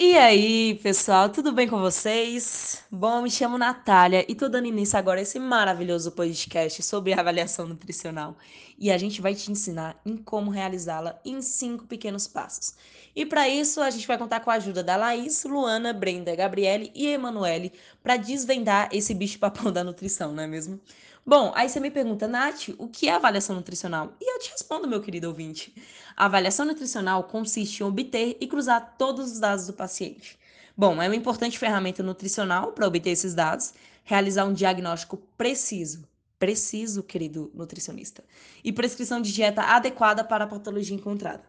E aí, pessoal, tudo bem com vocês? Bom, me chamo Natália e tô dando início agora a esse maravilhoso podcast sobre avaliação nutricional. E a gente vai te ensinar em como realizá-la em cinco pequenos passos. E para isso, a gente vai contar com a ajuda da Laís, Luana, Brenda, Gabriele e Emanuele para desvendar esse bicho-papão da nutrição, não é mesmo? Bom, aí você me pergunta, Nath, o que é avaliação nutricional? E eu te respondo, meu querido ouvinte. A avaliação nutricional consiste em obter e cruzar todos os dados do paciente. Bom, é uma importante ferramenta nutricional para obter esses dados, realizar um diagnóstico preciso, preciso, querido nutricionista, e prescrição de dieta adequada para a patologia encontrada.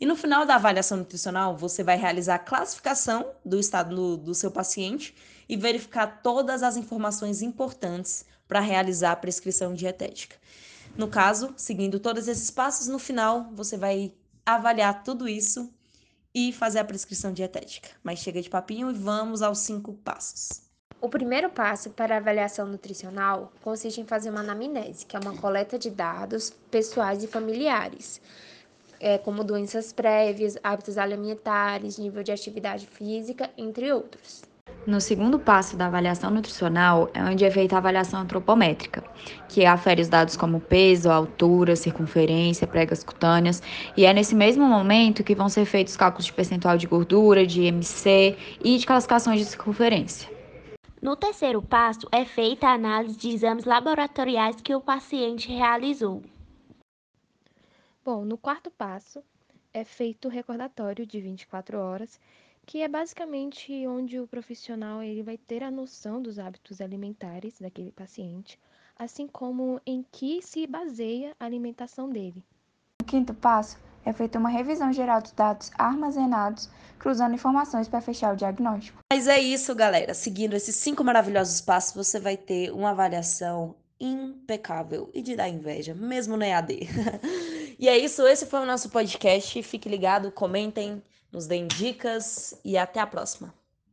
E no final da avaliação nutricional, você vai realizar a classificação do estado do seu paciente e verificar todas as informações importantes para realizar a prescrição dietética. No caso, seguindo todos esses passos, no final você vai avaliar tudo isso e fazer a prescrição dietética. Mas chega de papinho e vamos aos cinco passos. O primeiro passo para a avaliação nutricional consiste em fazer uma anamnese, que é uma coleta de dados pessoais e familiares, é, como doenças prévias, hábitos alimentares, nível de atividade física, entre outros. No segundo passo da avaliação nutricional é onde é feita a avaliação antropométrica, que afere os dados como peso, altura, circunferência, pregas cutâneas, e é nesse mesmo momento que vão ser feitos cálculos de percentual de gordura, de IMC e de classificações de circunferência. No terceiro passo é feita a análise de exames laboratoriais que o paciente realizou. Bom, no quarto passo é feito o recordatório de 24 horas que é basicamente onde o profissional ele vai ter a noção dos hábitos alimentares daquele paciente, assim como em que se baseia a alimentação dele. No quinto passo, é feita uma revisão geral dos dados armazenados, cruzando informações para fechar o diagnóstico. Mas é isso, galera. Seguindo esses cinco maravilhosos passos, você vai ter uma avaliação impecável e de dar inveja, mesmo no EAD. e é isso, esse foi o nosso podcast. Fique ligado, comentem nos deem dicas e até a próxima.